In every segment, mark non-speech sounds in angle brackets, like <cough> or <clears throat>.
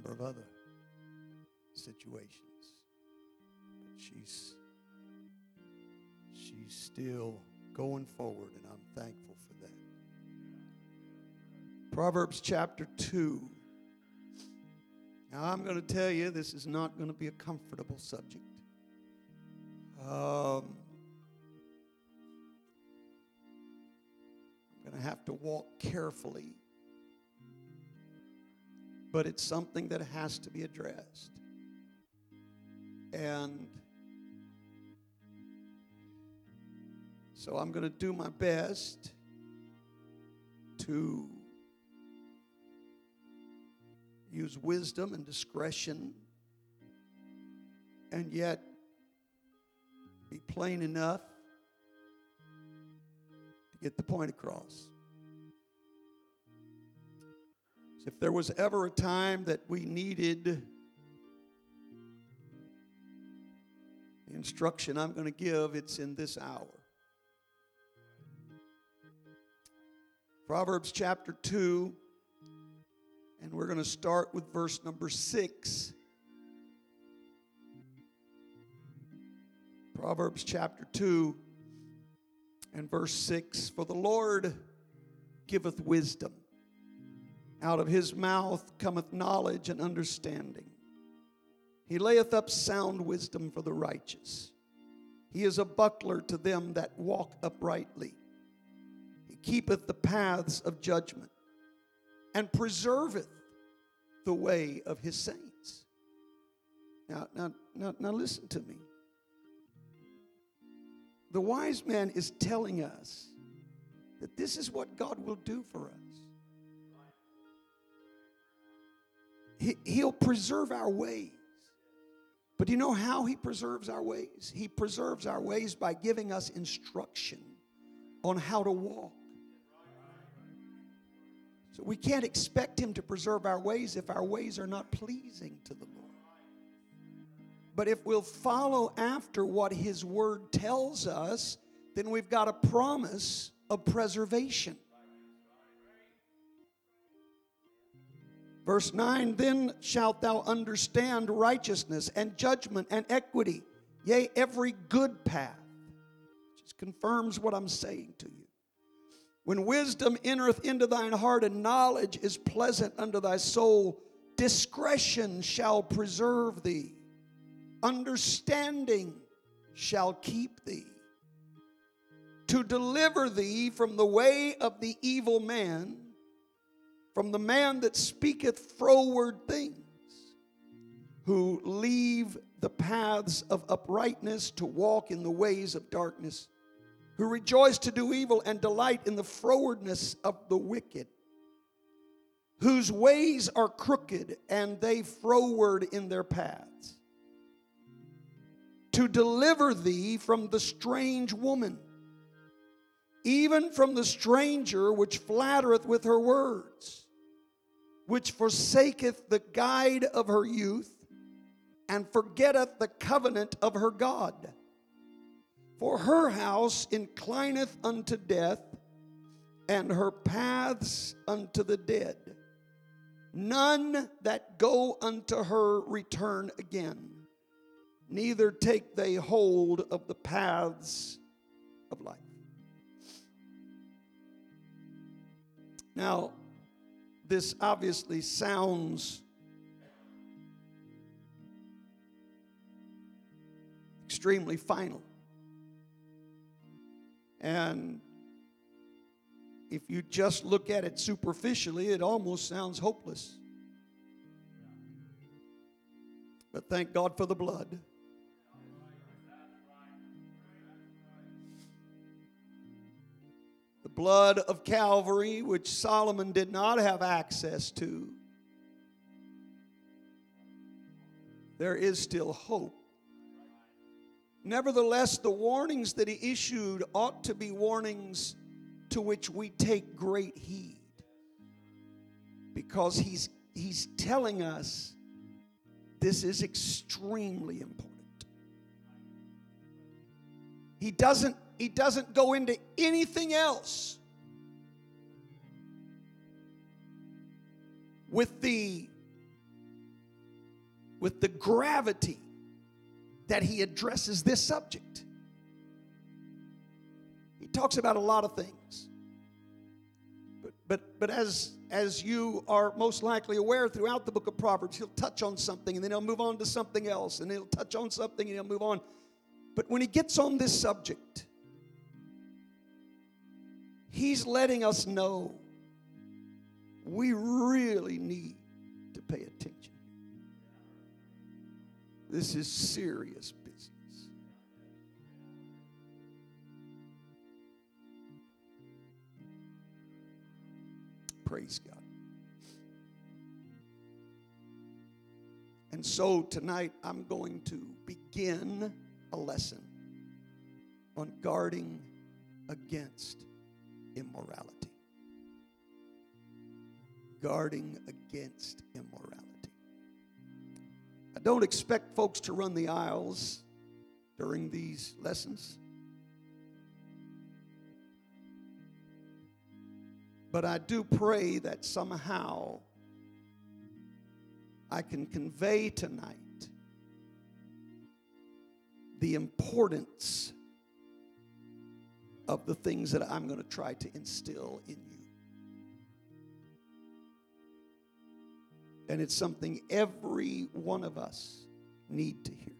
number of other situations. But she's she's still going forward, and I'm thankful for that. Proverbs chapter 2. Now, I'm going to tell you, this is not going to be a comfortable subject. Um, I'm going to have to walk carefully, but it's something that has to be addressed. And so I'm going to do my best to use wisdom and discretion and yet be plain enough to get the point across. If there was ever a time that we needed the instruction I'm going to give, it's in this hour. Proverbs chapter 2, and we're going to start with verse number 6. Proverbs chapter 2 and verse 6 For the Lord giveth wisdom, out of his mouth cometh knowledge and understanding. He layeth up sound wisdom for the righteous. He is a buckler to them that walk uprightly. He keepeth the paths of judgment and preserveth the way of his saints. Now, now, now, now listen to me the wise man is telling us that this is what God will do for us. He, he'll preserve our ways. But do you know how He preserves our ways? He preserves our ways by giving us instruction on how to walk. So we can't expect Him to preserve our ways if our ways are not pleasing to the Lord. But if we'll follow after what His Word tells us, then we've got a promise of preservation. Verse 9 Then shalt thou understand righteousness and judgment and equity, yea, every good path. Just confirms what I'm saying to you. When wisdom entereth into thine heart and knowledge is pleasant unto thy soul, discretion shall preserve thee understanding shall keep thee, to deliver thee from the way of the evil man, from the man that speaketh froward things, who leave the paths of uprightness to walk in the ways of darkness, who rejoice to do evil and delight in the frowardness of the wicked whose ways are crooked and they froward in their paths. To deliver thee from the strange woman, even from the stranger which flattereth with her words, which forsaketh the guide of her youth, and forgetteth the covenant of her God. For her house inclineth unto death, and her paths unto the dead. None that go unto her return again neither take they hold of the paths of life. Now, this obviously sounds extremely final. And if you just look at it superficially, it almost sounds hopeless. But thank God for the blood. Blood of Calvary, which Solomon did not have access to, there is still hope. Nevertheless, the warnings that he issued ought to be warnings to which we take great heed because he's, he's telling us this is extremely important. He doesn't he doesn't go into anything else with the with the gravity that he addresses this subject. He talks about a lot of things. But, but, but as, as you are most likely aware throughout the book of Proverbs, he'll touch on something and then he'll move on to something else and he'll touch on something and he'll move on. But when he gets on this subject, he's letting us know we really need to pay attention. This is serious business. Praise God. And so tonight I'm going to begin a lesson on guarding against immorality. Guarding against immorality. I don't expect folks to run the aisles during these lessons. But I do pray that somehow I can convey tonight the importance of the things that I'm going to try to instill in you. And it's something every one of us need to hear.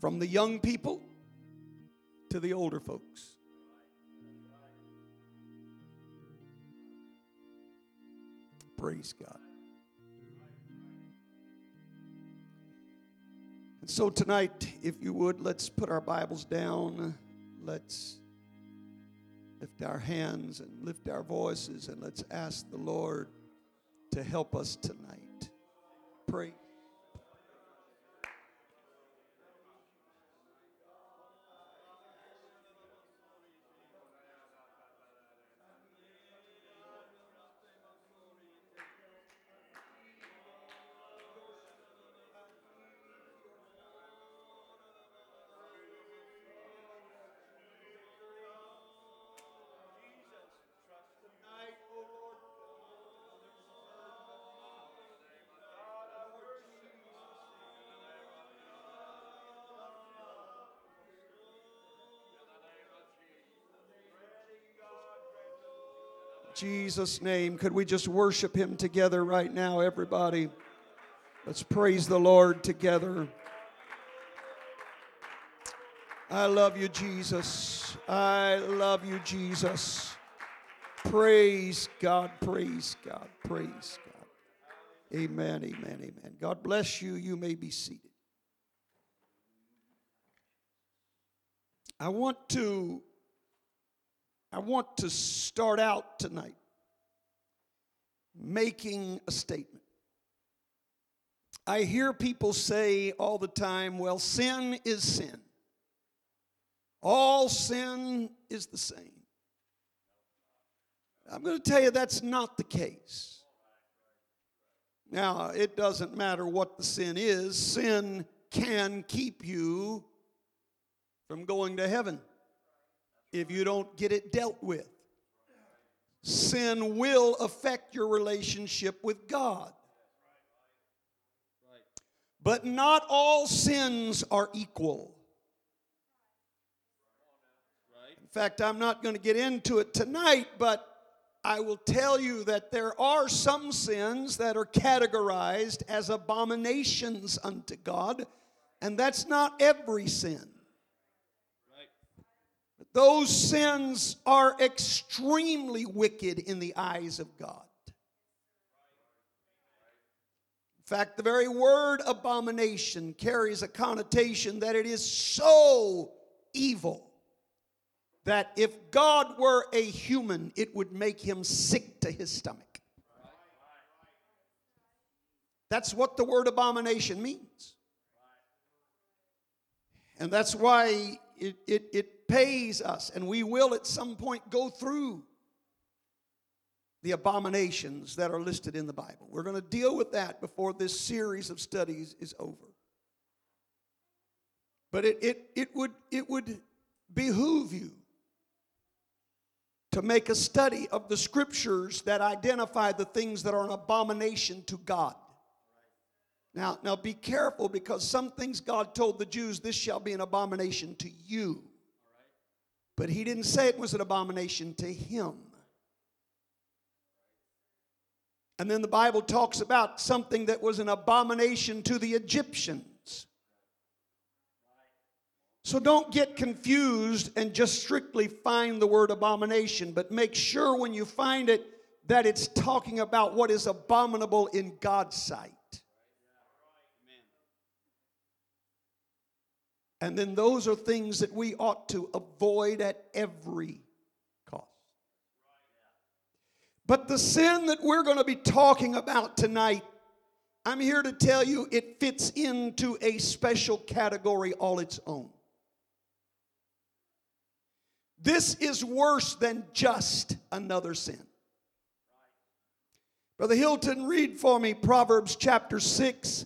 From the young people to the older folks. Praise God. And so tonight, if you would, let's put our Bibles down. Let's lift our hands and lift our voices and let's ask the Lord to help us tonight. Pray. Jesus' name. Could we just worship him together right now, everybody? Let's praise the Lord together. I love you, Jesus. I love you, Jesus. Praise God, praise God, praise God. Amen, amen, amen. God bless you. You may be seated. I want to I want to start out tonight making a statement. I hear people say all the time, well, sin is sin. All sin is the same. I'm going to tell you that's not the case. Now, it doesn't matter what the sin is, sin can keep you from going to heaven if you don't get it dealt with. Sin will affect your relationship with God. But not all sins are equal. In fact, I'm not going to get into it tonight, but I will tell you that there are some sins that are categorized as abominations unto God, and that's not every sin. Those sins are extremely wicked in the eyes of God. In fact, the very word abomination carries a connotation that it is so evil that if God were a human, it would make him sick to his stomach. That's what the word abomination means. And that's why it, it, it pays us, and we will at some point go through the abominations that are listed in the Bible. We're going to deal with that before this series of studies is over. But it, it, it, would, it would behoove you to make a study of the scriptures that identify the things that are an abomination to God. Now, now be careful because some things God told the Jews, this shall be an abomination to you. But he didn't say it was an abomination to him. And then the Bible talks about something that was an abomination to the Egyptians. So don't get confused and just strictly find the word abomination, but make sure when you find it that it's talking about what is abominable in God's sight. And then those are things that we ought to avoid at every cost. but the sin that we're going to be talking about tonight, I'm here to tell you it fits into a special category all its own. This is worse than just another sin. Brother Hilton, read for me Proverbs chapter 6,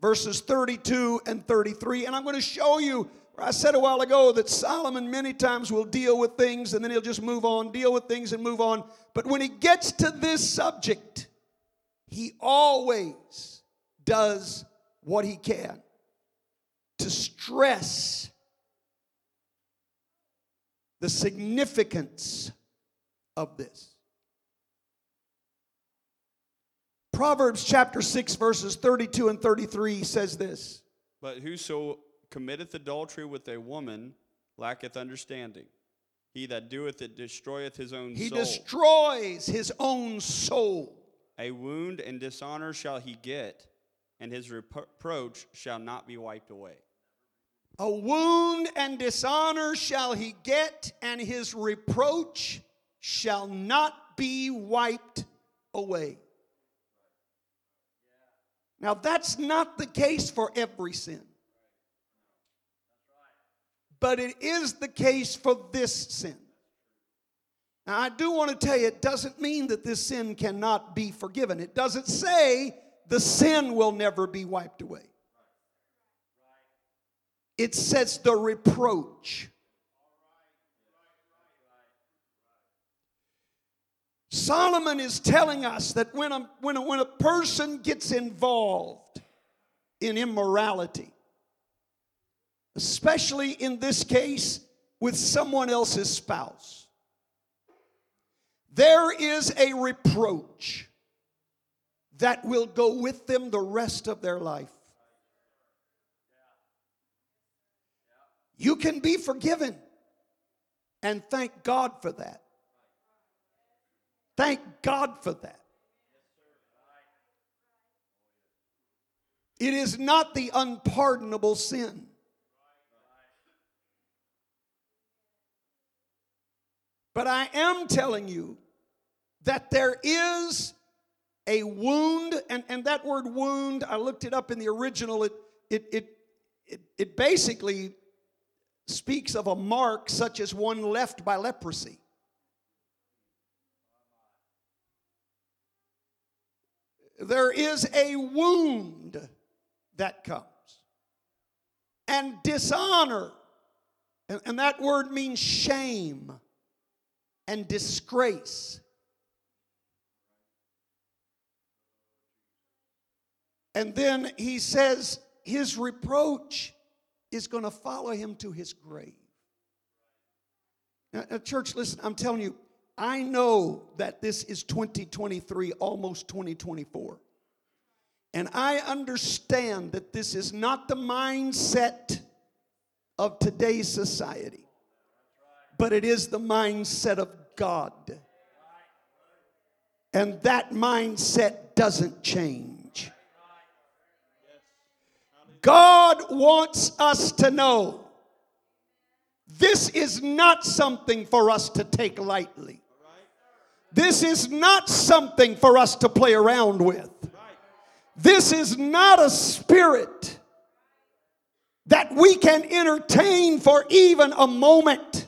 verses 32 and 33. And I'm going to show you where I said a while ago that Solomon many times will deal with things and then he'll just move on, deal with things and move on. But when he gets to this subject, he always does what he can to stress the significance of this. Proverbs chapter 6, verses 32 and 33 says this. But whoso committeth adultery with a woman lacketh understanding. He that doeth it destroyeth his own he soul. He destroys his own soul. A wound and dishonor shall he get, and his reproach shall not be wiped away. A wound and dishonor shall he get, and his reproach shall not be wiped away. Now, that's not the case for every sin. But it is the case for this sin. Now, I do want to tell you, it doesn't mean that this sin cannot be forgiven. It doesn't say the sin will never be wiped away. It says the reproach. Solomon is telling us that when a, when a, when a person gets involved in immorality, especially in this case with someone else's spouse. There is a reproach that will go with them the rest of their life. You can be forgiven, and thank God for that. Thank God for that. It is not the unpardonable sin. But I am telling you that there is a wound, and, and that word wound, I looked it up in the original, it, it, it, it, it basically speaks of a mark such as one left by leprosy. There is a wound that comes. And dishonor, and, and that word means shame and disgrace. And then he says his reproach is going to follow him to his grave. Now, church, listen, I'm telling you, I know that this is 2023, almost 2024. And I understand that this is not the mindset of today's society but it is the mindset of God. And that mindset doesn't change. God wants us to know this is not something for us to take lightly. This is not something for us to play around with. This is not a spirit that we can entertain for even a moment.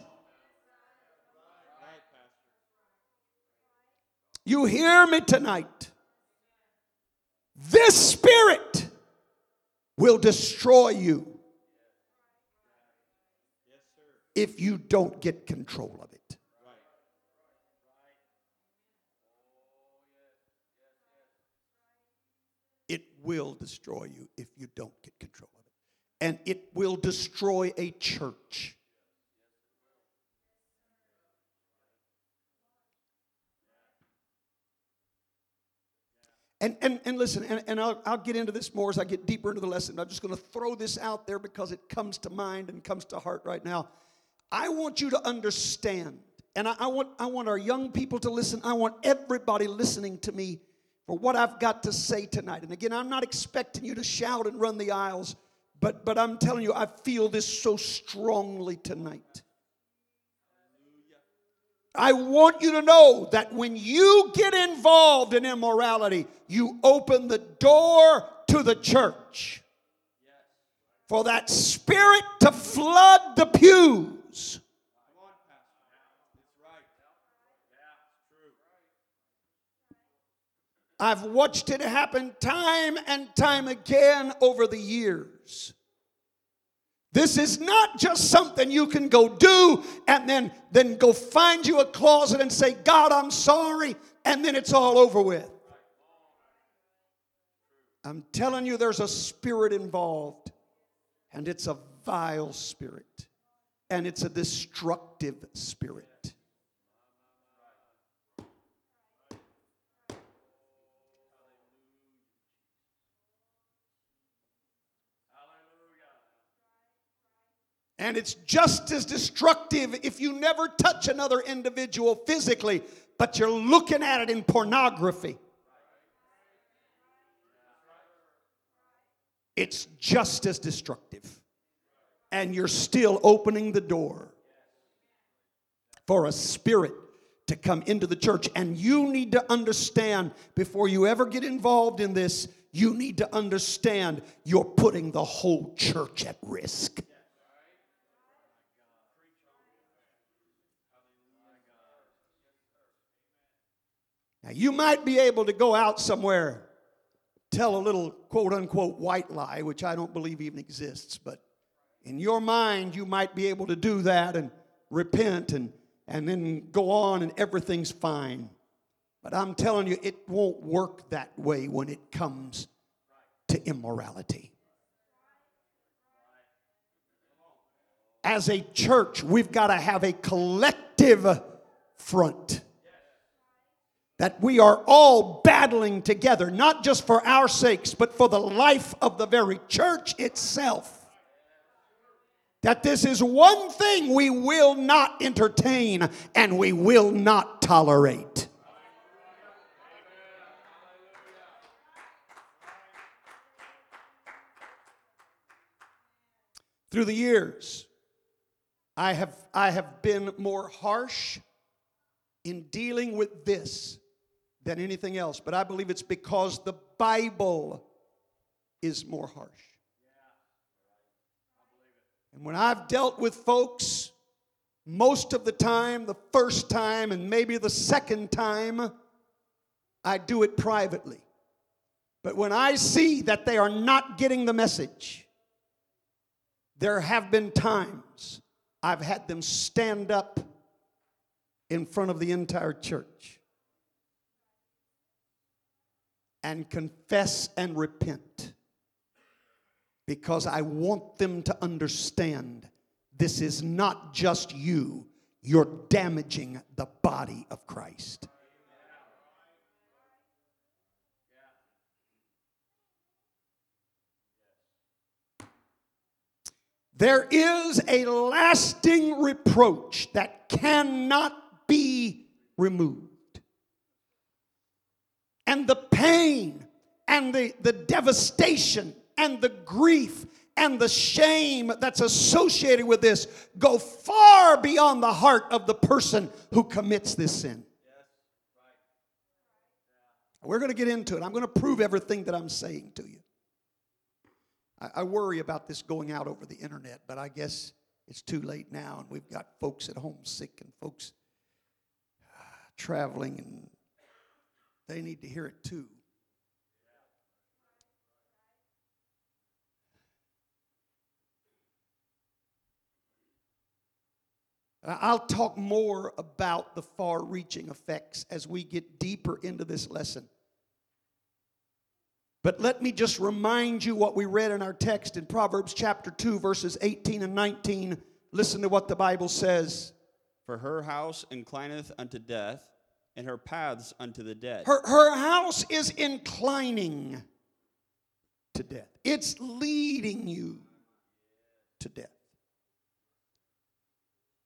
You hear me tonight? This spirit will destroy you if you don't get control of it. Will destroy you if you don't get control of it. And it will destroy a church. And, and, and listen, and, and I'll, I'll get into this more as I get deeper into the lesson. I'm just going to throw this out there because it comes to mind and comes to heart right now. I want you to understand, and I, I, want, I want our young people to listen. I want everybody listening to me for what I've got to say tonight. And again, I'm not expecting you to shout and run the aisles, but, but I'm telling you, I feel this so strongly tonight. I want you to know that when you get involved in immorality, you open the door to the church for that spirit to flood the pews. I've watched it happen time and time again over the years. This is not just something you can go do and then, then go find you a closet and say, God, I'm sorry, and then it's all over with. I'm telling you, there's a spirit involved, and it's a vile spirit, and it's a destructive spirit. And it's just as destructive if you never touch another individual physically, but you're looking at it in pornography. It's just as destructive. And you're still opening the door for a spirit to come into the church. And you need to understand before you ever get involved in this, you need to understand you're putting the whole church at risk. Now, you might be able to go out somewhere, tell a little quote unquote white lie, which I don't believe even exists, but in your mind, you might be able to do that and repent and, and then go on and everything's fine. But I'm telling you, it won't work that way when it comes to immorality. As a church, we've got to have a collective front that we are all battling together, not just for our sakes, but for the life of the very church itself. That this is one thing we will not entertain and we will not tolerate. Through the years, I have, I have been more harsh in dealing with this than anything else. But I believe it's because the Bible is more harsh. And when I've dealt with folks, most of the time, the first time, and maybe the second time, I do it privately. But when I see that they are not getting the message, there have been times I've had them stand up in front of the entire church and confess and repent because I want them to understand this is not just you, you're damaging the body of Christ. There is a lasting reproach that cannot be removed and the pain and the, the devastation and the grief and the shame that's associated with this go far beyond the heart of the person who commits this sin. We're going to get into it. I'm going to prove everything that I'm saying to you. I, I worry about this going out over the internet, but I guess it's too late now, and we've got folks at home sick and folks uh, traveling and they need to hear it too. I'll talk more about the far reaching effects as we get deeper into this lesson. But let me just remind you what we read in our text in Proverbs chapter 2, verses 18 and 19. Listen to what the Bible says. For her house inclineth unto death, and her paths unto the dead. Her, her house is inclining to death, it's leading you to death.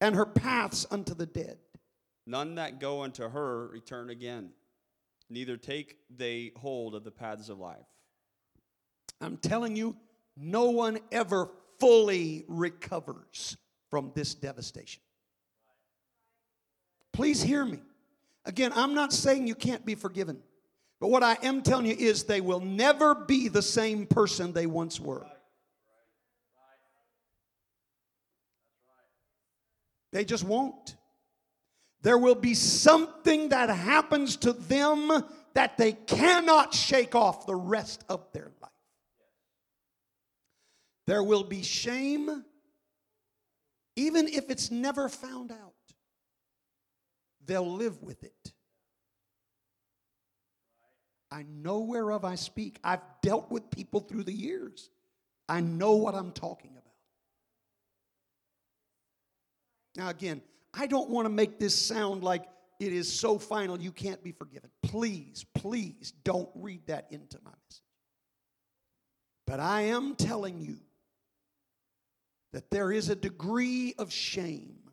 And her paths unto the dead. None that go unto her return again, neither take they hold of the paths of life. I'm telling you, no one ever fully recovers from this devastation. Please hear me. Again, I'm not saying you can't be forgiven, but what I am telling you is they will never be the same person they once were. They just won't. There will be something that happens to them that they cannot shake off the rest of their life. There will be shame, even if it's never found out. They'll live with it. I know whereof I speak. I've dealt with people through the years. I know what I'm talking about. Now, again, I don't want to make this sound like it is so final you can't be forgiven. Please, please don't read that into my message. But I am telling you that there is a degree of shame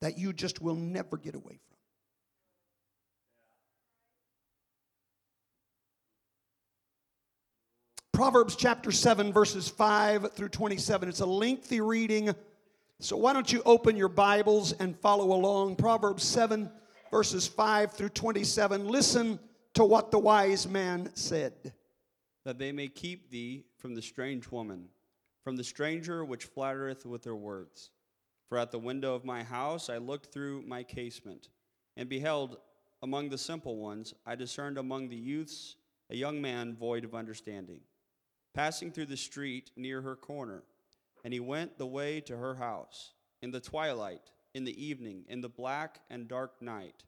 that you just will never get away from. Proverbs chapter 7, verses 5 through 27. It's a lengthy reading. So why don't you open your Bibles and follow along? Proverbs 7, verses 5 through 27. Listen to what the wise man said. That they may keep thee from the strange woman, from the stranger which flattereth with her words. For at the window of my house I looked through my casement, and beheld among the simple ones, I discerned among the youths a young man void of understanding, passing through the street near her corner. And he went the way to her house, in the twilight, in the evening, in the black and dark night.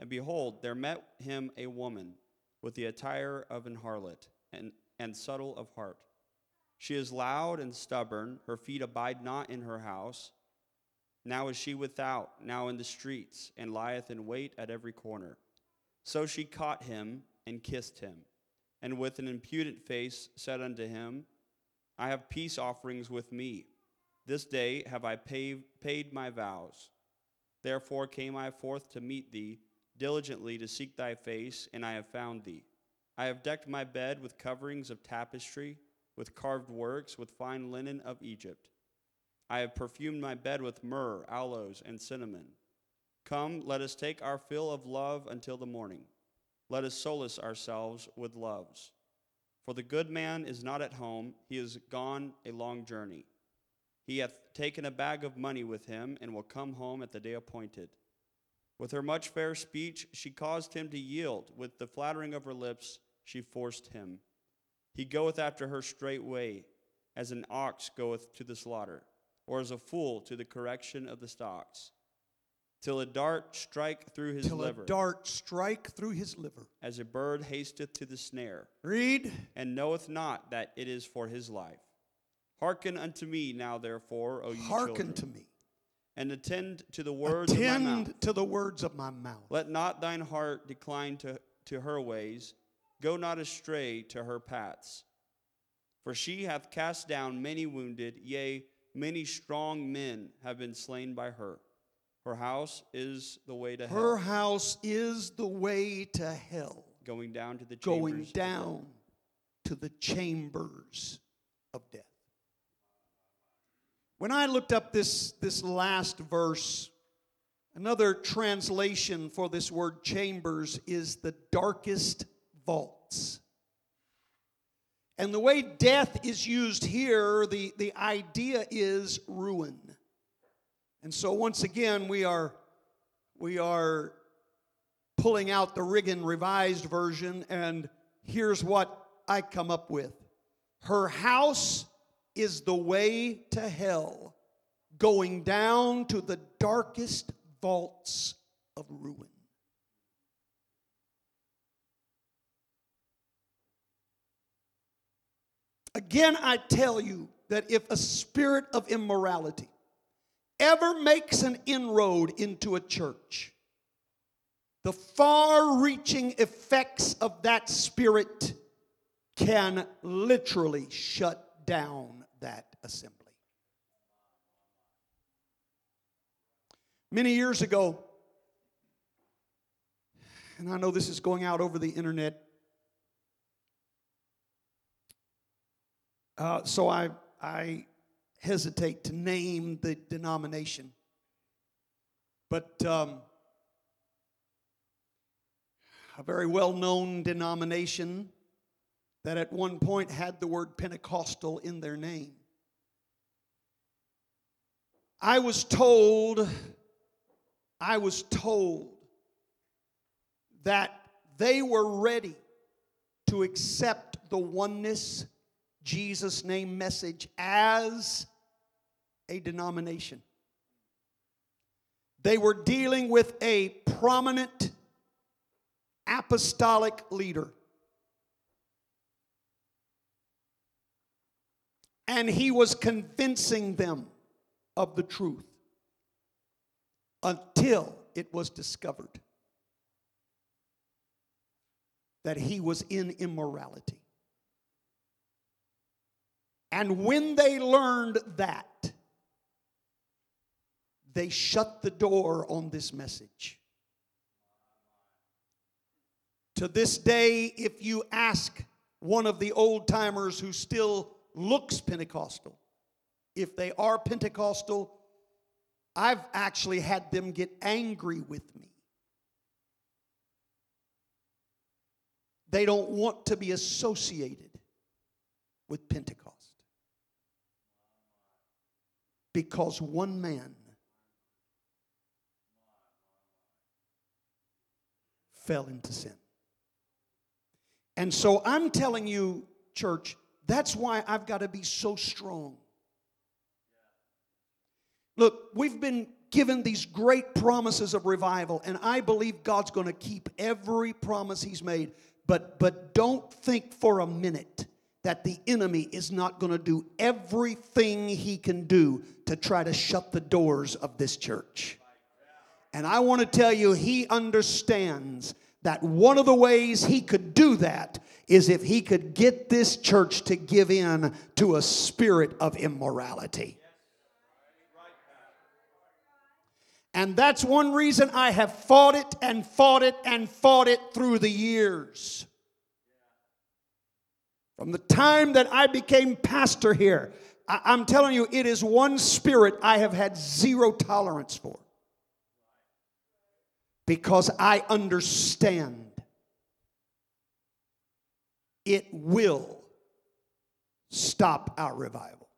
And behold, there met him a woman with the attire of an harlot, and, and subtle of heart. She is loud and stubborn, her feet abide not in her house. Now is she without, now in the streets, and lieth in wait at every corner. So she caught him and kissed him, and with an impudent face said unto him, I have peace offerings with me. This day have I paid, my vows. Therefore came I forth to meet thee, diligently to seek thy face, and I have found thee. I have decked my bed with coverings of tapestry, with carved works, with fine linen of Egypt. I have perfumed my bed with myrrh, aloes, and cinnamon. Come, let us take our fill of love until the morning. Let us solace ourselves with loves. For the good man is not at home, he is gone a long journey. He hath taken a bag of money with him, and will come home at the day appointed. With her much fair speech, she caused him to yield. With the flattering of her lips, she forced him. He goeth after her straightway, as an ox goeth to the slaughter or as a fool to the correction of the stocks, till a dart strike through his Till liver, a dart strike through his liver. as a bird hasteth to the snare, Read. and knoweth not that it is for his life. Hearken unto me now, therefore, O ye Hearken children, to me. and attend to the words of my mouth. Attend to the words of my mouth. Let not thine heart decline to, to her ways, go not astray to her paths. For she hath cast down many wounded, yea, Many strong men have been slain by her. Her house is the way to hell. Her house is the way to hell, going down to the chambers going down to the chambers of death. When I looked up this, this last verse, another translation for this word chambers is the darkest vaults. And the way death is used here, the, the idea is ruin. And so once again, we are we are pulling out the Riggin revised version, and here's what I come up with. Her house is the way to hell, going down to the darkest vaults of ruin. Again, I tell you that if a spirit of immorality ever makes an inroad into a church, the far reaching effects of that spirit can literally shut down that assembly. Many years ago, and I know this is going out over the internet, uh, so I, I hesitate to name the denomination. But um, a very well known denomination that at one point had the word Pentecostal in their name. I was told, I was told that they were ready to accept the oneness Jesus name message as a denomination. They were dealing with a prominent apostolic leader. And he was convincing them of the truth until it was discovered that he was in immorality. And when they learned that, they shut the door on this message. To this day, if you ask one of the old timers who still looks Pentecostal, if they are Pentecostal, I've actually had them get angry with me. They don't want to be associated with Pentecost. Because one man fell into sin. And so I'm telling you, church, that's why I've got to be so strong. Look, we've been given these great promises of revival, and I believe God's going to keep every promise He's made. But, but don't think for a minute that the enemy is not going to do everything he can do to try to shut the doors of this church. And I want to tell you, he understands that one of the ways he could do that is if he could get this church to give in to a spirit of immorality. And that's one reason I have fought it and fought it and fought it through the years. From the time that I became pastor here, I, am telling you, it is one spirit I have had zero tolerance for. Because I understand it will stop our revival.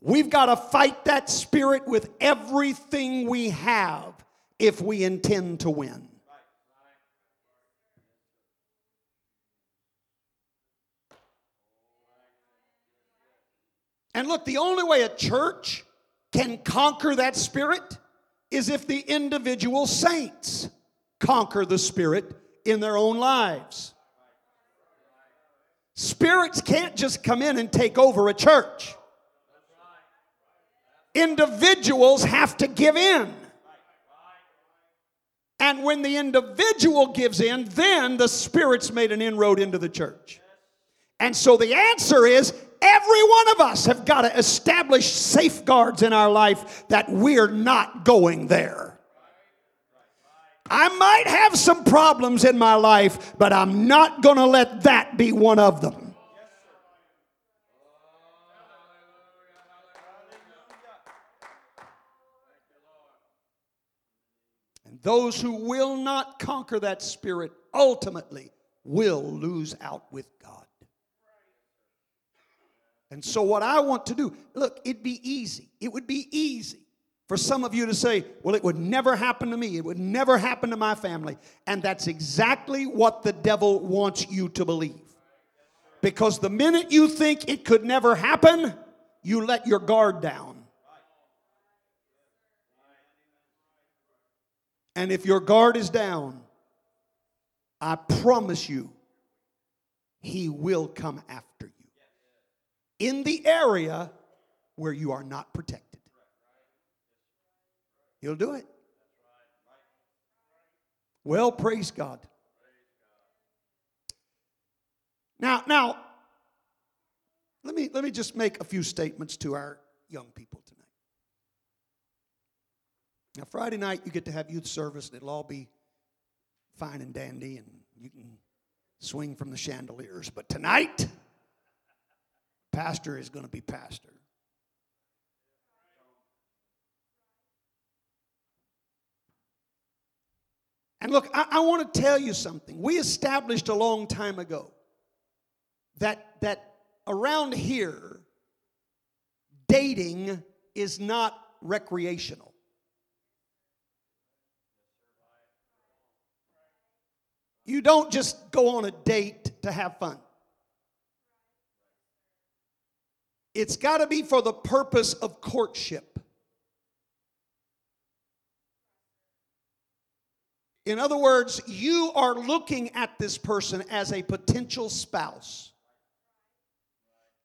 We've got to fight that spirit with everything we have if we intend to win. And look, the only way a church can conquer that spirit is if the individual saints conquer the spirit in their own lives. Spirits can't just come in and take over a church. Individuals have to give in. And when the individual gives in, then the Spirit's made an inroad into the church. And so the answer is every one of us have got to establish safeguards in our life that we're not going there. I might have some problems in my life, but I'm not going to let that be one of them. And those who will not conquer that spirit ultimately will lose out with God. And so, what I want to do, look, it'd be easy. It would be easy for some of you to say, well, it would never happen to me. It would never happen to my family. And that's exactly what the devil wants you to believe. Because the minute you think it could never happen, you let your guard down. And if your guard is down, I promise you, he will come after you in the area where you are not protected. He'll do it. Well, praise God. Now, now, let me, let me just make a few statements to our young people tonight. Now, Friday night, you get to have youth service, and it'll all be fine and dandy, and you can swing from the chandeliers. But tonight, pastor is going to be pastor. And look, I, I want to tell you something. We established a long time ago that, that around here, dating is not recreational. You don't just go on a date to have fun. It's got to be for the purpose of courtship. In other words, you are looking at this person as a potential spouse.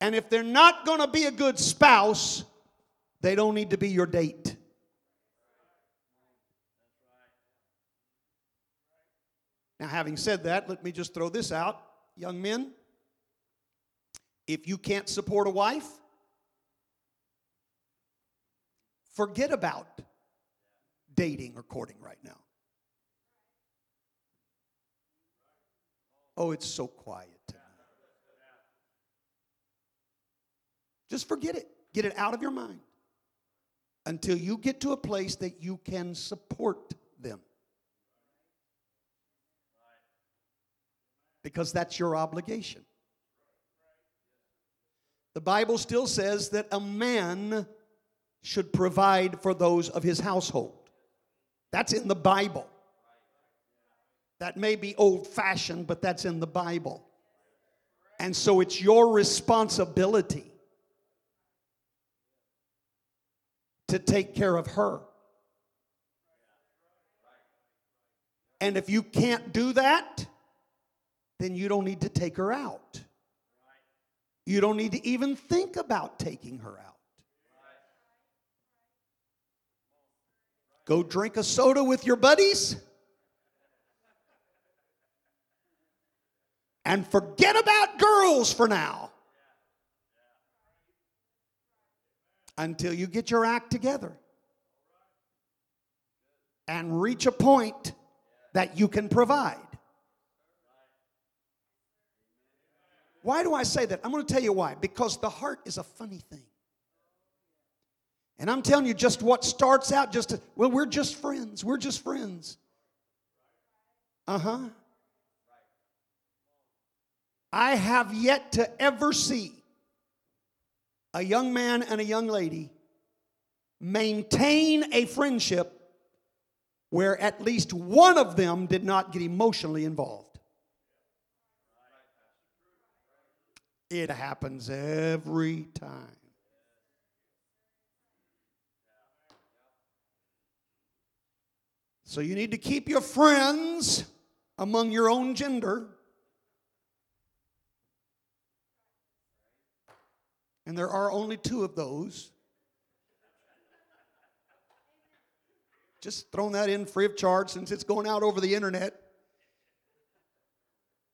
And if they're not going to be a good spouse, they don't need to be your date. Now, having said that, let me just throw this out. Young men, if you can't support a wife, forget about dating or courting right now. Oh, it's so quiet tonight. Just forget it. Get it out of your mind until you get to a place that you can support them. Because that's your obligation. The Bible still says that a man should provide for those of his household. That's in the Bible. That may be old fashioned, but that's in the Bible. And so it's your responsibility to take care of her. And if you can't do that, then you don't need to take her out. You don't need to even think about taking her out. Go drink a soda with your buddies and forget about girls for now until you get your act together and reach a point that you can provide. Why do I say that? I'm going to tell you why. Because the heart is a funny thing. And I'm telling you, just what starts out just, well, we're just friends. We're just friends. Uh huh. I have yet to ever see a young man and a young lady maintain a friendship where at least one of them did not get emotionally involved. It happens every time. So you need to keep your friends among your own gender. And there are only two of those. Just throwing that in free of charge since it's going out over the internet.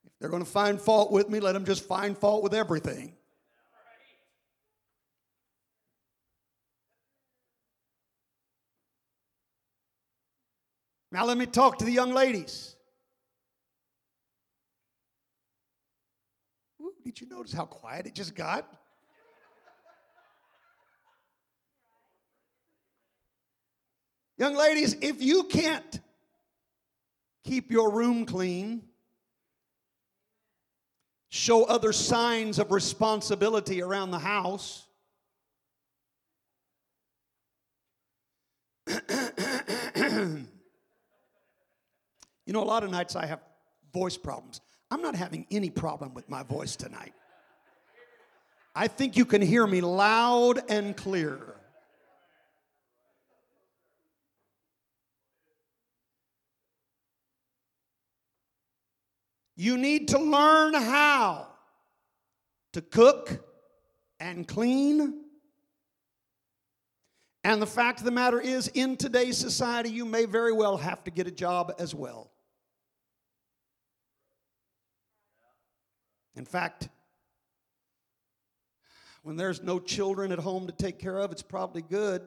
If they're going to find fault with me, let them just find fault with everything. Now, let me talk to the young ladies. Ooh, did you notice how quiet it just got? Young ladies, if you can't keep your room clean, show other signs of responsibility around the house, <clears throat> <clears throat> You know, a lot of nights I have voice problems. I'm not having any problem with my voice tonight. I think you can hear me loud and clear. You need to learn how to cook and clean. And the fact of the matter is, in today's society, you may very well have to get a job as well. In fact, when there's no children at home to take care of, it's probably good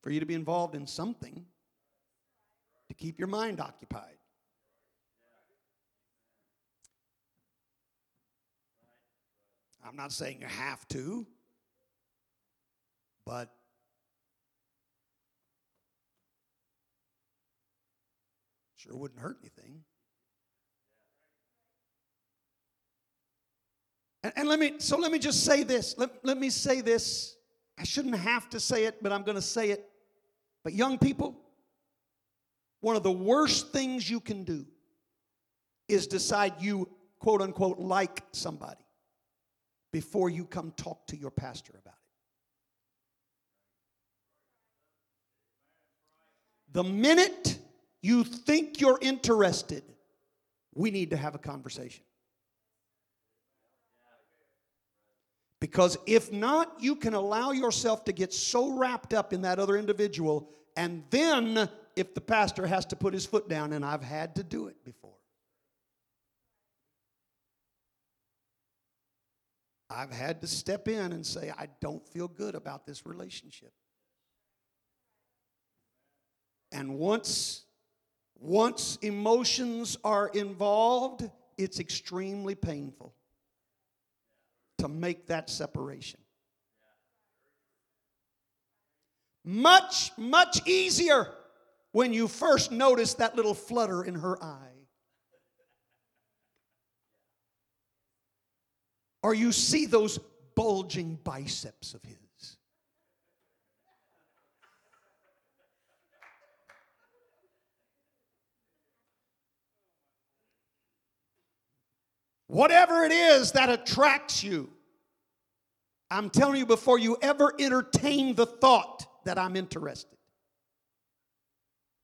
for you to be involved in something to keep your mind occupied. I'm not saying you have to, but sure wouldn't hurt anything. And, and, let me so let me just say this. Let, let me say this. I shouldn't have to say it, but I'm going to say it. But young people, one of the worst things you can do is decide you quote unquote like somebody before you come talk to your pastor about it. The minute you think you're interested, we need to have a conversation. Because if not, you can allow yourself to get so wrapped up in that other individual, and then if the pastor has to put his foot down, and I've had to do it before. I've had to step in and say, I don't feel good about this relationship. And once once emotions are involved, it's extremely painful to make that separation. Much, much easier when you first notice that little flutter in her eye. Or you see those bulging biceps of his. Whatever it is that attracts you, I'm telling you before you ever entertain the thought that I'm interested,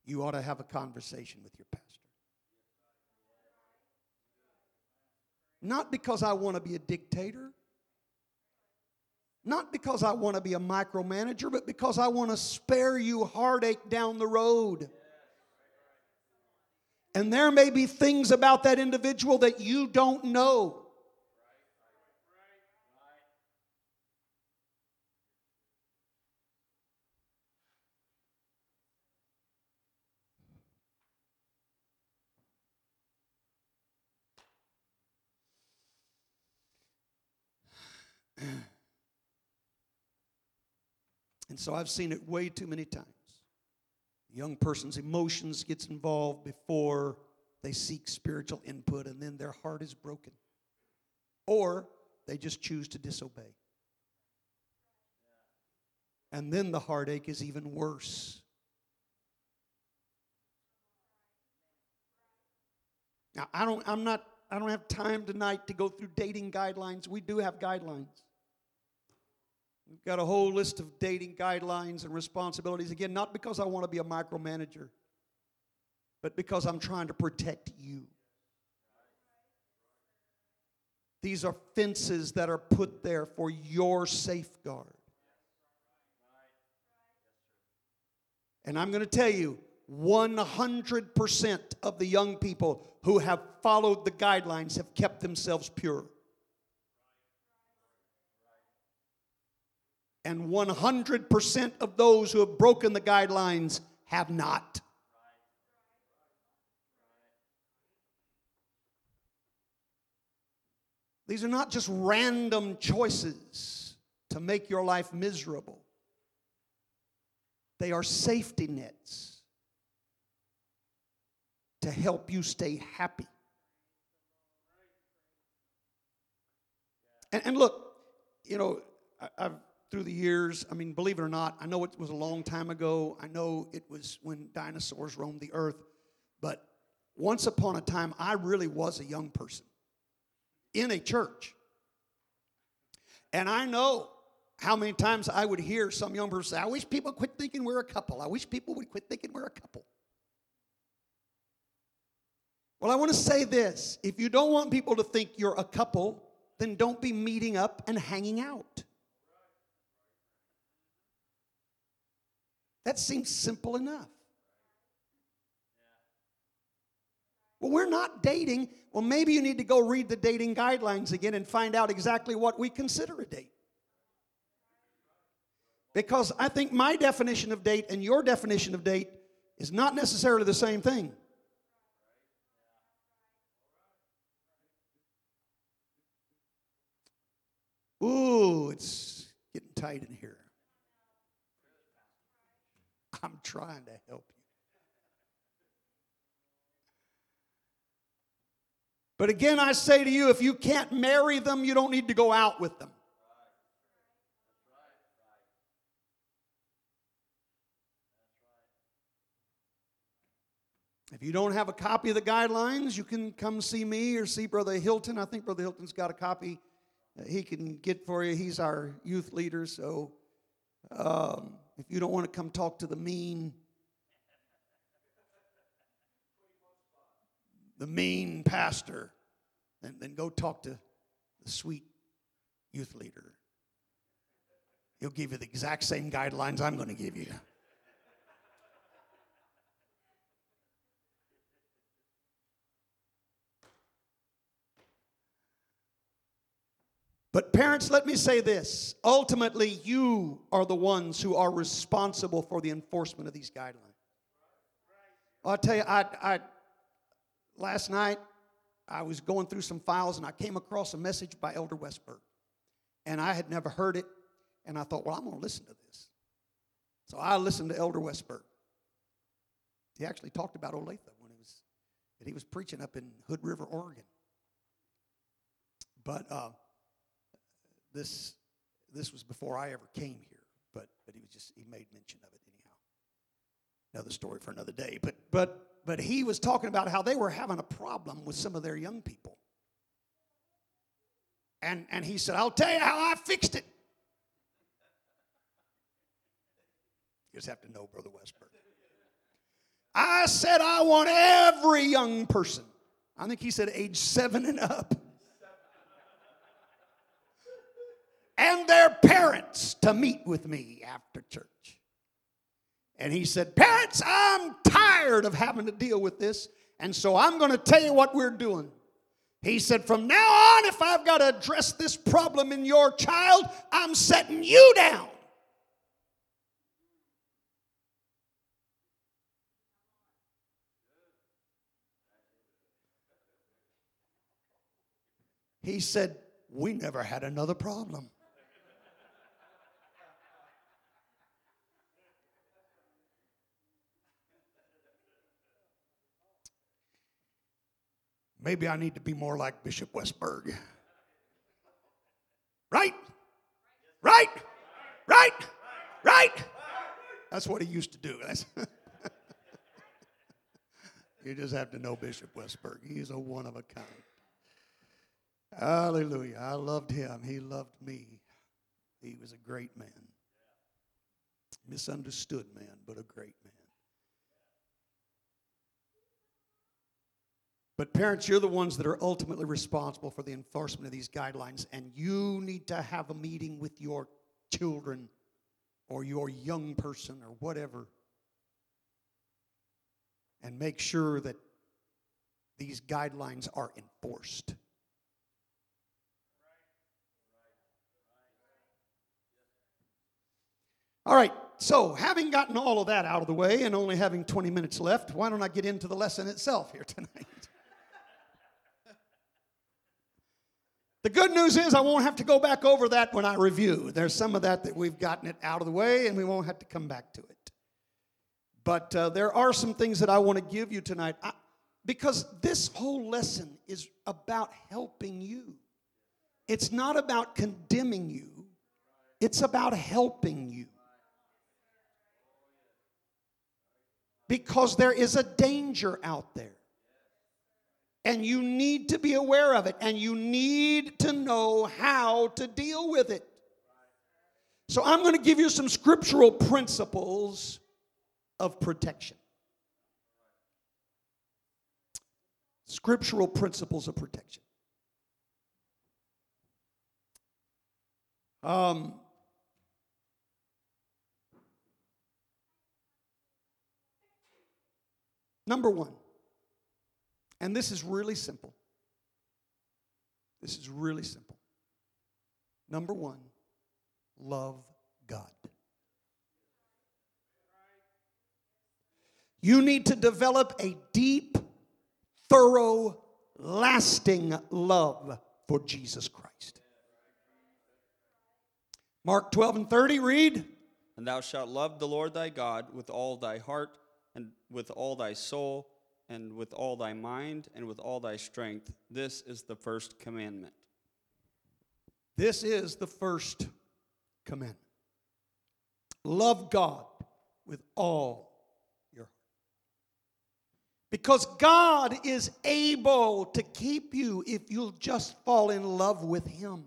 you ought to have a conversation with your pastor. Not because I want to be a dictator, not because I want to be a micromanager, but because I want to spare you heartache down the road. And there may be things about that individual that you don't know. And so I've seen it way too many times young person's emotions gets involved before they seek spiritual input and then their heart is broken. Or they just choose to disobey. And then the heartache is even worse. Now i don't i'm not i don't have time tonight to go through dating guidelines. We do have guidelines We've got a whole list of dating guidelines and responsibilities. Again, not because I want to be a micromanager, but because I'm trying to protect you. These are fences that are put there for your safeguard. And I'm going to tell you 100% of the young people who have followed the guidelines have kept themselves pure. And 100% of those who have broken the guidelines have not. These are not just random choices to make your life miserable. They are safety nets to help you stay happy. And, and look, you know, I, have through the years. I mean, believe it or not, I know it was a long time ago. I know it was when dinosaurs roamed the earth. But once upon a time, I really was a young person in a church. And I know how many times I would hear some young person say, I wish people quit thinking we're a couple. I wish people would quit thinking we're a couple. Well, I want to say this. If you don't want people to think you're a couple, then don't be meeting up and hanging out. That seems simple enough. Well, we're not dating. Well, maybe you need to go read the dating guidelines again and find out exactly what we consider a date. Because I think my definition of date and your definition of date is not necessarily the same thing. Ooh, it's getting tight in here. I'm trying to help you. But again, I say to you if you can't marry them, you don't need to go out with them. If you don't have a copy of the guidelines, you can come see me or see Brother Hilton. I think Brother Hilton's got a copy he can get for you. He's our youth leader. So um, if you don't want to come talk to the mean, the mean pastor, then, then go talk to the sweet youth leader. He'll give you the exact same guidelines I'm going to give you. But, parents, let me say this. Ultimately, you are the ones who are responsible for the enforcement of these guidelines. Well, I'll tell you, I, I, last night I was going through some files and I came across a message by Elder Westberg. And I had never heard it. And I thought, well, I'm going to listen to this. So I listened to Elder Westberg. He actually talked about Olathe when he was, he was preaching up in Hood River, Oregon. But, uh, this this was before I ever came here, but but he was just he made mention of it anyhow. Another story for another day. But but but he was talking about how they were having a problem with some of their young people. And and he said, I'll tell you how I fixed it. You just have to know, Brother Westberg. I said I want every young person. I think he said age seven and up and their parents to meet with me after church. And he said, Parents, I'm tired of having to deal with this, and so I'm going to tell you what we're doing. He said, From now on, if I've got to address this problem in your child, I'm setting you down. He said, We never had another problem. Maybe I need to be more like Bishop Westberg. Right? Right? Right? Right? That's what he used to do. <laughs> you just have to know Bishop Westberg. He's a one of a kind. Hallelujah. I loved him. He loved me. He was a great man. Misunderstood man, but a great man. But parents, you're the ones that are ultimately responsible for the enforcement of these guidelines, and you need to have a meeting with your children or your young person or whatever and make sure that these guidelines are enforced. All right, so having gotten all of that out of the way and only having 20 minutes left, why don't I get into the lesson itself here tonight? <laughs> The good news is I won't have to go back over that when I review. There's some of that that we've gotten it out of the way and we won't have to come back to it. But uh, there are some things that I want to give you tonight I, because this whole lesson is about helping you. It's not about condemning you, it's about helping you. Because there is a danger out there. And you need to be aware of it, and you need to know how to deal with it. So, I'm going to give you some scriptural principles of protection. Scriptural principles of protection. Um, number one, and this is really simple. This is really simple. Number one, love God. You need to develop a deep, thorough, lasting love for Jesus Christ. Mark 12 and 30, read. And thou shalt love the Lord thy God with all thy heart, and with all thy soul, and with all thy mind, and with all thy strength. This is the first commandment. This is the first commandment. Love God with all your heart. Because God is able to keep you if you'll just fall in love with him.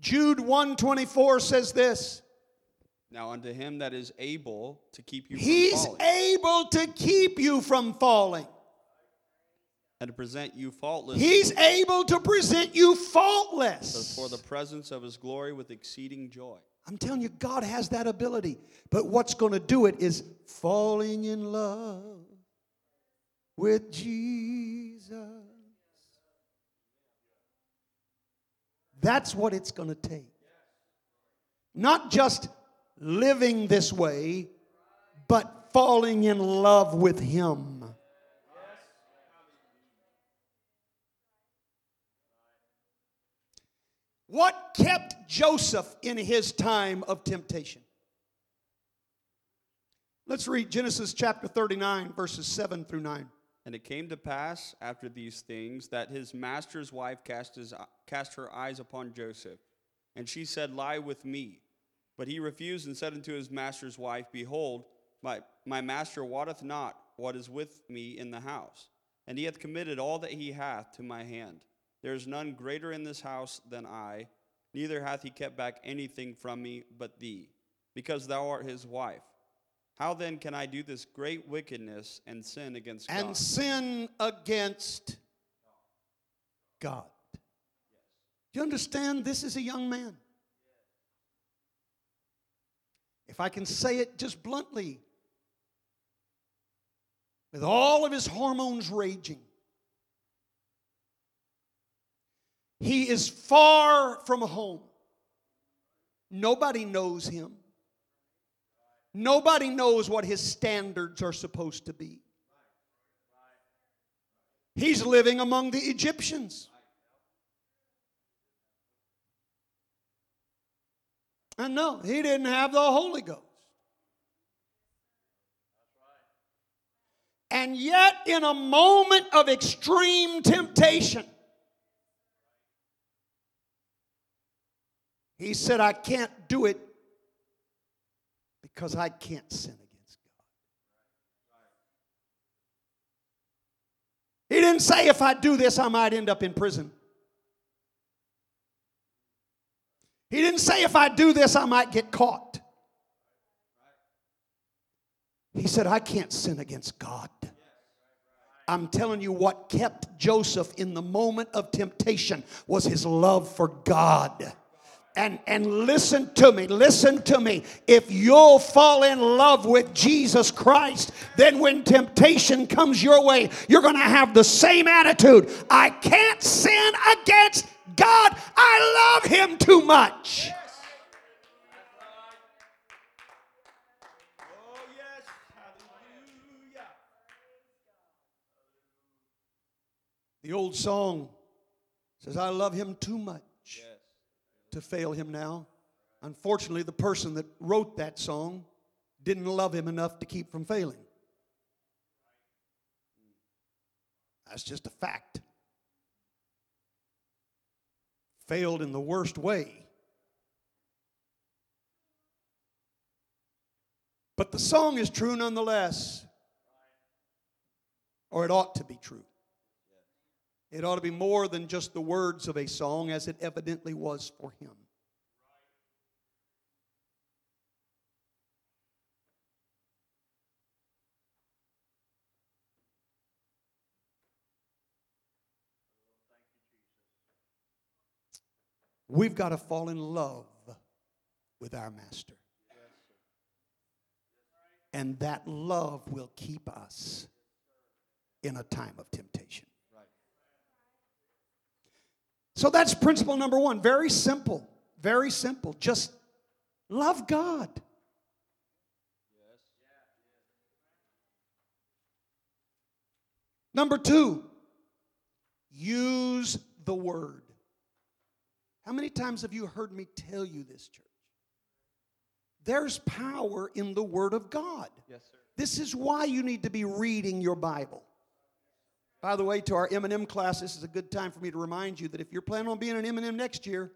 Jude 124 says this. Now unto him that is able to keep you from He's falling, able to keep you from falling. and to present you faultless He's able to present you faultless. for the presence of his glory with exceeding joy. I'm telling you, God has that ability. But what's going to do it is falling in love with Jesus. That's what it's going to take. Not just living this way, but falling in love with Him. What kept Joseph in his time of temptation? Let's read Genesis chapter 39, verses 7 through 9. And it came to pass after these things that his master's wife cast, his, cast her eyes upon Joseph. And she said, Lie with me. But he refused and said unto his master's wife, Behold, my, my master wotteth not what is with me in the house. And he hath committed all that he hath to my hand. There is none greater in this house than I, neither hath he kept back anything from me but thee, because thou art his wife. How then can I do this great wickedness and sin against And God? And sin against God. Do you understand? This is a young man. If I can say it just bluntly, with all of his hormones raging, he is far from home. Nobody knows him. Nobody knows what his standards are supposed to be. He's living among the Egyptians. And no, he didn't have the Holy Ghost. And yet, in a moment of extreme temptation, he said, I can't do it because I can't sin against God. He didn't say, if I do this, I might end up in prison. He didn't say, if I do this, I might get caught. He said, I can't sin against God. I'm telling you, what kept Joseph in the moment of temptation was his love for God. And, and listen to me, listen to me. If you'll fall in love with Jesus Christ, then when temptation comes your way, you're going to have the same attitude. I can't sin against God. I love Him too much. The old song says, I love Him too much Yes. to fail Him now. Unfortunately, the person that wrote that song didn't love Him enough to keep from failing. That's just a fact. Failed in the worst way. But the song is true nonetheless. Or it ought to be true. It ought to be more than just the words of a song, as it evidently was for him. We've got to fall in love with our master. And that love will keep us in a time of temptation. So that's principle number one. Very simple. Very simple. Just love God. Number two, use the word. How many times have you heard me tell you this, church? There's power in the word of God. Yes, sir. This is why you need to be reading your Bible. By the way, to our M&M class, this is a good time for me to remind you that if you're planning on being an M&M next year,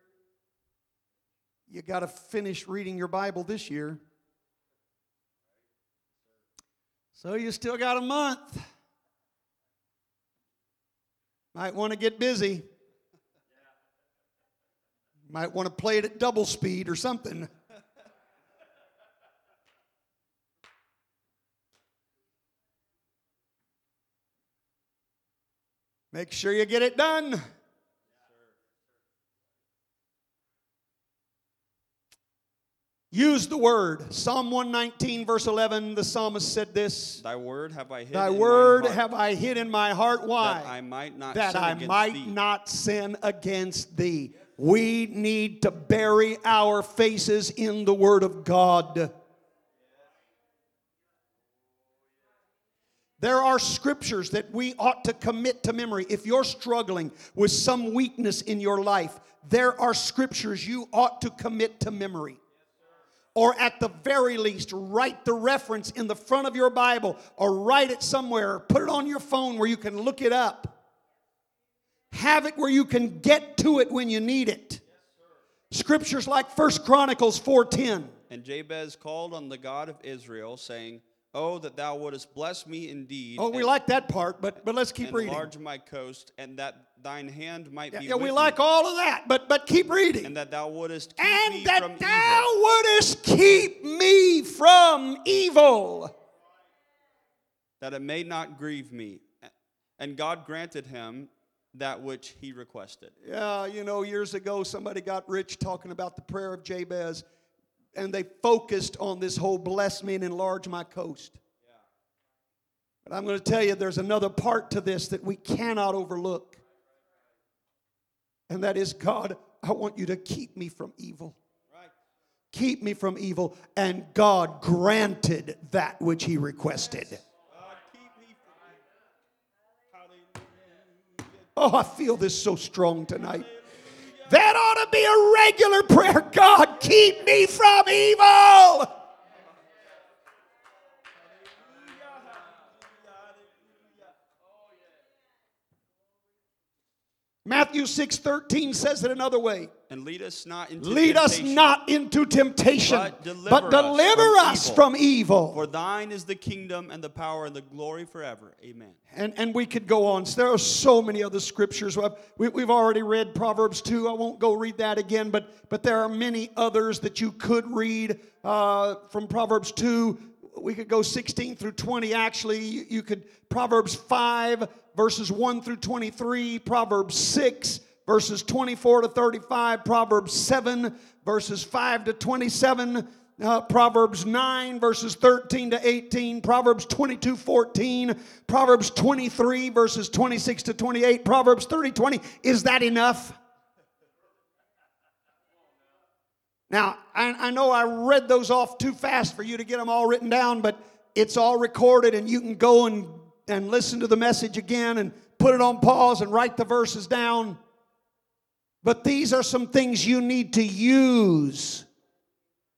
you got to finish reading your Bible this year. So you still got a month. Might want to get busy. Might want to play it at double speed or something. <laughs> Make sure you get it done. Use the word. Psalm 119, verse 11, the psalmist said this Thy word have I hid Thy word have I hid in my heart. Why? that I might not that sin I against might not sin against thee. We need to bury our faces in the Word of God. There are scriptures that we ought to commit to memory. If you're struggling with some weakness in your life, there are scriptures you ought to commit to memory. Or at the very least, write the reference in the front of your Bible or write it somewhere put it on your phone where you can look it up. Have it where you can get to it when you need it. Scriptures like First Chronicles 4:10. And Jabez called on the God of Israel, saying, Oh, that thou wouldest bless me indeed. Oh, we like that part, but but let's keep and reading. enlarge my coast, and that thine hand might Yeah, be yeah, we like me, all of that, but but keep reading. and that thou wouldest keep And me that from thou evil. wouldest keep me from evil. that it may not grieve me. And God granted him that which he requested. Yeah, you know, years ago somebody got rich talking about the prayer of Jabez, and they focused on this whole bless me and enlarge my coast. But I'm going to tell you there's another part to this that we cannot overlook. And that is, God, I want you to keep me from evil. Right. Keep me from evil. And God granted that which he requested. God, keep me from Hallelujah. Oh, I feel this so strong tonight. That ought to be a regular prayer. God, keep me from evil. Matthew 6 13 says it another way. And lead us not into Lead us temptation, not into temptation, But deliver but us deliver from us evil. from evil. For thine is the kingdom and the power and the glory forever. Amen. And, and we could go on. There are so many other scriptures. We, we've already read Proverbs 2. I won't go read that again, but, but there are many others that you could read uh, from Proverbs 2. We could go 16 through 20. Actually, you, you could, Proverbs 5, verses 1 through 23, Proverbs 6, verses 24 to 35, Proverbs 7, verses 5 to 27. Uh, Proverbs 9, verses 13 to 18, Proverbs 22, 14, Proverbs 23, verses 26 to 28, Proverbs 30, 20. Is that enough? Now, I, I know I read those off too fast for you to get them all written down, but it's all recorded and you can go and, and listen to the message again and put it on pause and write the verses down. But these are some things you need to use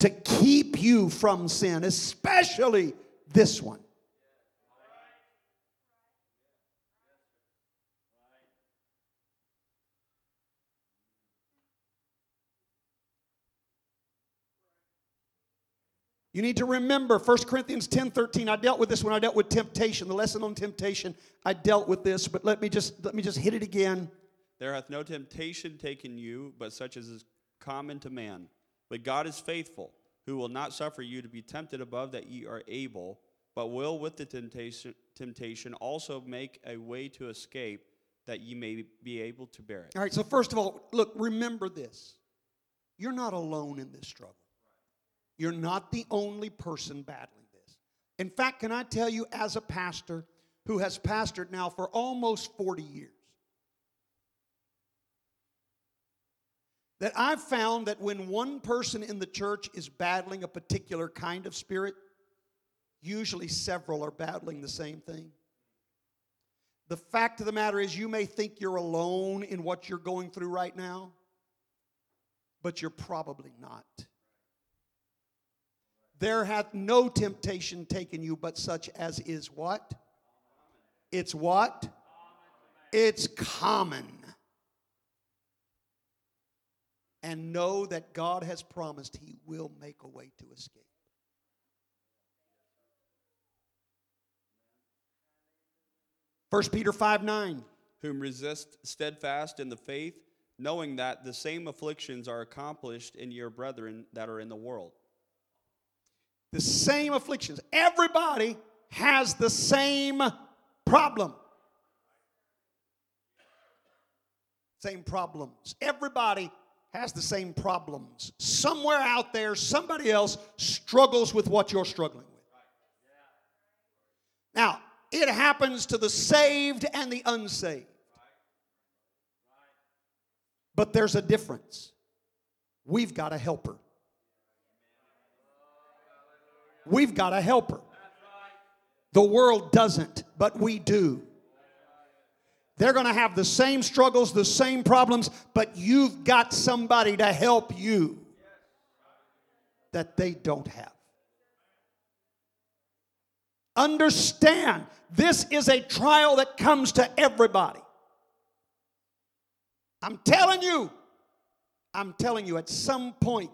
to keep you from sin, especially this one. You need to remember 1 Corinthians 10 13. I dealt with this when I dealt with temptation. The lesson on temptation, I dealt with this, but let me just let me just hit it again. There hath no temptation taken you, but such as is common to man. But God is faithful, who will not suffer you to be tempted above that ye are able, but will with the temptation, temptation also make a way to escape, that ye may be able to bear it. All right, so first of all, look, remember this. you're not alone in this struggle. You're not the only person battling this. In fact, can I tell you, as a pastor who has pastored now for almost 40 years, that I've found that when one person in the church is battling a particular kind of spirit, usually several are battling the same thing. The fact of the matter is, you may think you're alone in what you're going through right now, but you're probably not. There hath no temptation taken you but such as is what? It's what? It's common. And know that God has promised He will make a way to escape. First Peter 5 9. whom resist steadfast in the faith, knowing that the same afflictions are accomplished in your brethren that are in the world. The same afflictions. Everybody has the same problem. Same problems. Everybody has the same problems. Somewhere out there, somebody else struggles with what you're struggling with. Now, it happens to the saved and the unsaved. But there's a difference. We've got a helper. We've got a helper. The world doesn't, but we do. They're going to have the same struggles, the same problems, but you've got somebody to help you that they don't have. Understand, this is a trial that comes to everybody. I'm telling you, I'm telling you, at some point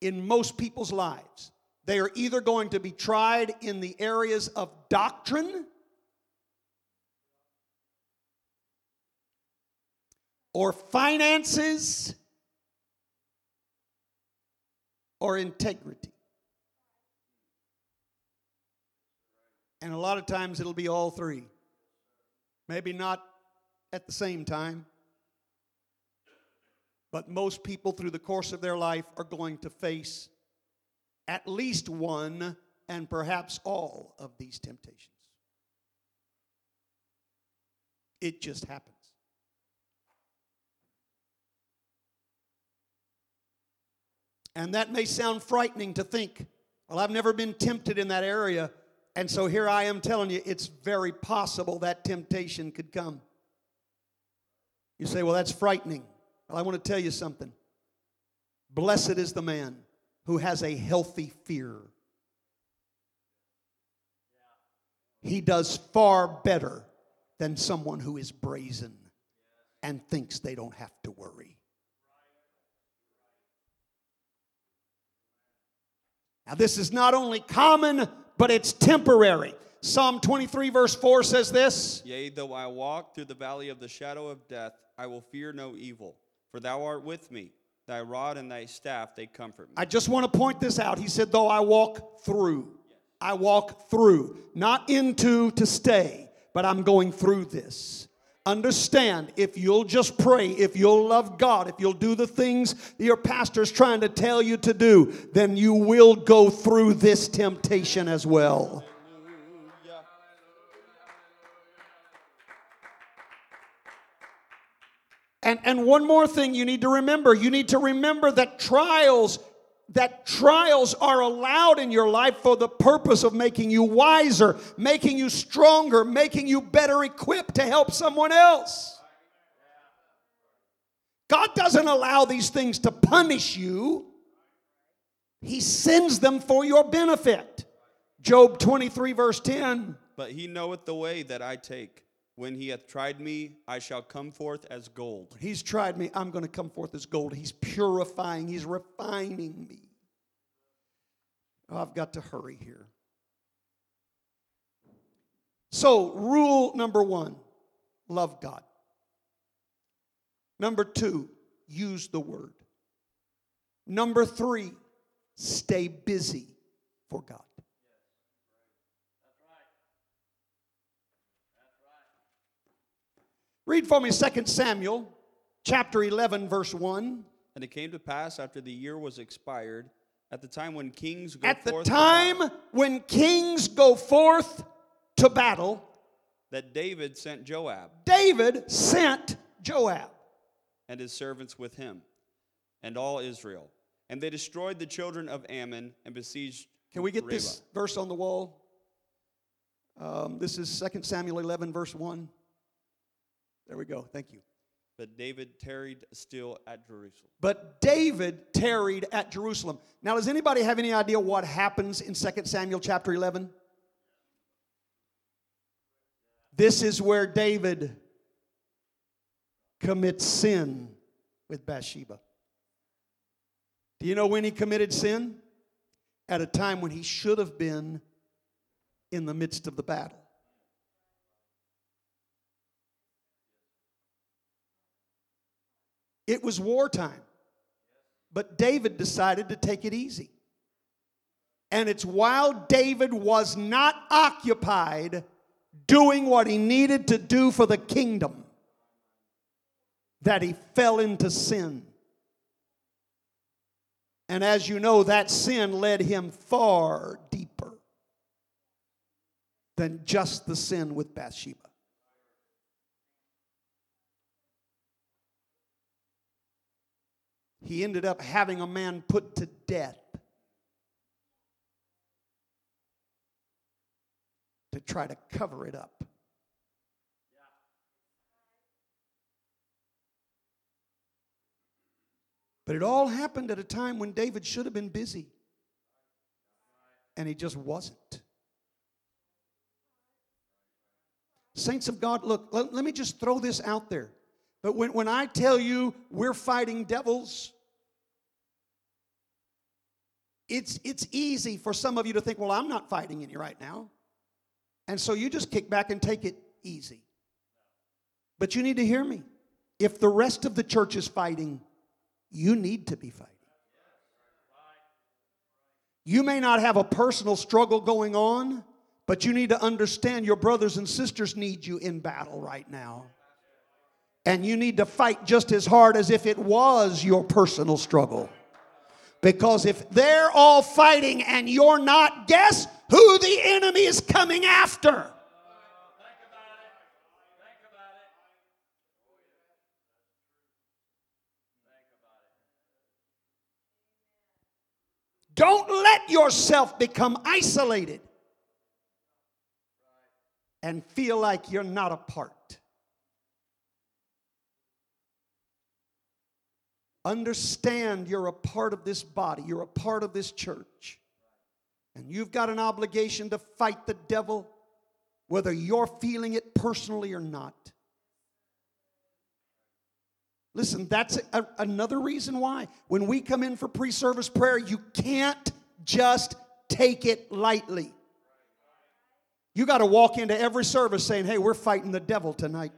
in most people's lives, they are either going to be tried in the areas of doctrine or finances or integrity. And a lot of times it'll be all three. Maybe not at the same time. But most people through the course of their life are going to face at least one and perhaps all of these temptations. It just happens. And that may sound frightening to think, well, I've never been tempted in that area. And so here I am telling you, it's very possible that temptation could come. You say, well, that's frightening. Well, I want to tell you something. Blessed is the man who has a healthy fear. He does far better than someone who is brazen and thinks they don't have to worry. Now, this is not only common, but it's temporary. Psalm 23, verse 4 says this Yea, though I walk through the valley of the shadow of death, I will fear no evil, for thou art with me. Thy rod and thy staff, they comfort me. I just want to point this out. He said, though I walk through, I walk through, not into to stay, but I'm going through this. Understand, if you'll just pray, if you'll love God, if you'll do the things your pastor's trying to tell you to do, then you will go through this temptation as well. And, and one more thing you need to remember you need to remember that trials that trials are allowed in your life for the purpose of making you wiser making you stronger making you better equipped to help someone else. God doesn't allow these things to punish you. He sends them for your benefit. Job 23 verse 10 But he knoweth the way that I take. When he hath tried me, I shall come forth as gold. He's tried me. I'm going to come forth as gold. He's purifying, He's refining me. Oh, I've got to hurry here. So, rule number one love God. Number two, use the word. Number three, stay busy for God. Read for me 2 Samuel chapter 11, verse 1. And it came to pass after the year was expired, at the time when kings go At the forth to time battle, when kings go forth to battle, that David sent Joab David sent Joab. and his servants with him, and all Israel. And they destroyed the children of Ammon and besieged. Can we get Reba. this verse on the wall? Um, this is 2 Samuel 11, verse 1. There we go. Thank you. But David tarried still at Jerusalem. But David tarried at Jerusalem. Now, does anybody have any idea what happens in 2 Samuel chapter 11? This is where David commits sin with Bathsheba. Do you know when he committed sin? At a time when he should have been in the midst of the battle. It was wartime. But David decided to take it easy. And it's while David was not occupied doing what he needed to do for the kingdom that he fell into sin. And as you know, that sin led him far deeper than just the sin with Bathsheba. He ended up having a man put to death to try to cover it up. But it all happened at a time when David should have been busy. And he just wasn't. Saints of God, look, let, let me just throw this out there. But when, when I tell you we're fighting devils, it's, it's easy for some of you to think, well, I'm not fighting any right now. And so you just kick back and take it easy. But you need to hear me. If the rest of the church is fighting, you need to be fighting. You may not have a personal struggle going on, but you need to understand your brothers and sisters need you in battle right now. And you need to fight just as hard as if it was your personal struggle. Because if they're all fighting and you're not, guess who the enemy is coming after? Don't let yourself become isolated and feel like you're not a part. Understand you're a part of this body, you're a part of this church. And you've got an obligation to fight the devil, whether you're feeling it personally or not. Listen, that's a, another reason why when we come in for pre service prayer, you can't just take it lightly. You got to walk into every service saying, Hey, we're fighting the devil tonight.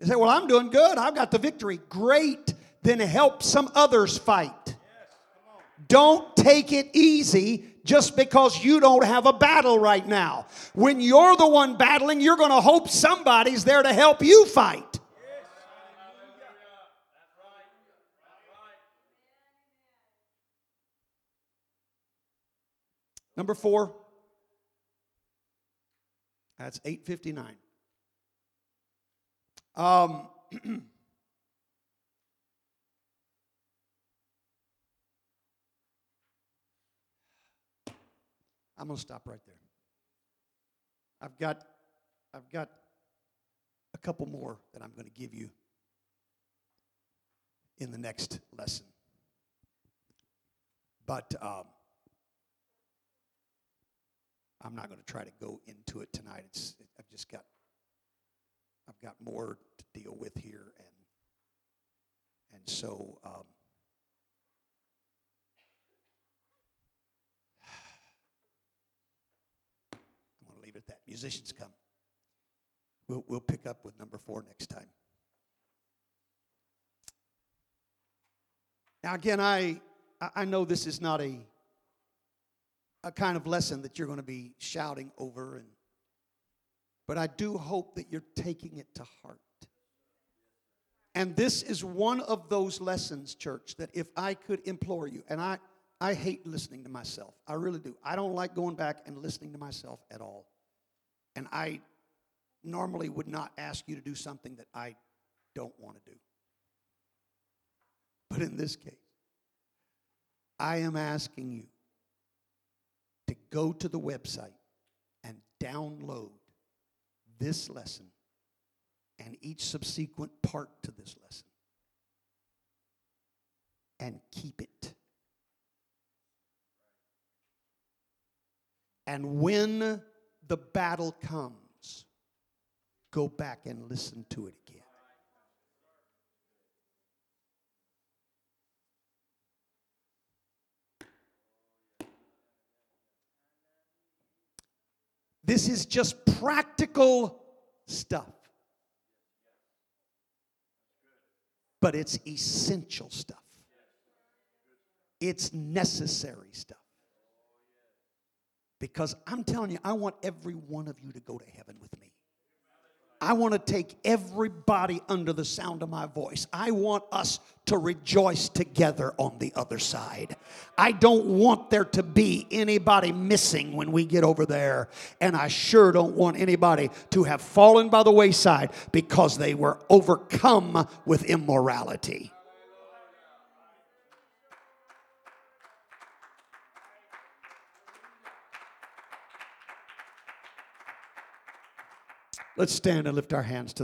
You say, Well, I'm doing good. I've got the victory. Great. Then help some others fight. Don't take it easy just because you don't have a battle right now. When you're the one battling, you're going to hope somebody's there to help you fight. Number 4. That's 859. Um, <clears throat> I'm going to stop right there. I've got, I've got a couple more that I'm going to give you in the next lesson. But um, I'm not going to try to go into it tonight. It's, I've just got, I've got more to deal with here, and and so. Um, <sighs> I'm going to leave it at that. Musicians come. We'll, we'll pick up with number four next time. Now, again, I, I know this is not a, a kind of lesson that you're going to be shouting over, and, but I do hope that you're taking it to heart. And this is one of those lessons, church, that if I could implore you, and I, I hate listening to myself. I really do. I don't like going back and listening to myself at all. And I normally would not ask you to do something that I don't want to do. But in this case, I am asking you to go to the website and download this lesson and each subsequent part to this lesson and keep it. And when the battle comes, go back and listen to it again. This is just practical stuff. But it's essential stuff. It's necessary stuff. Because I'm telling you, I want every one of you to go to heaven with me. I want to take everybody under the sound of my voice. I want us to rejoice together on the other side. I don't want there to be anybody missing when we get over there. And I sure don't want anybody to have fallen by the wayside because they were overcome with immorality. Let's stand and lift our hands to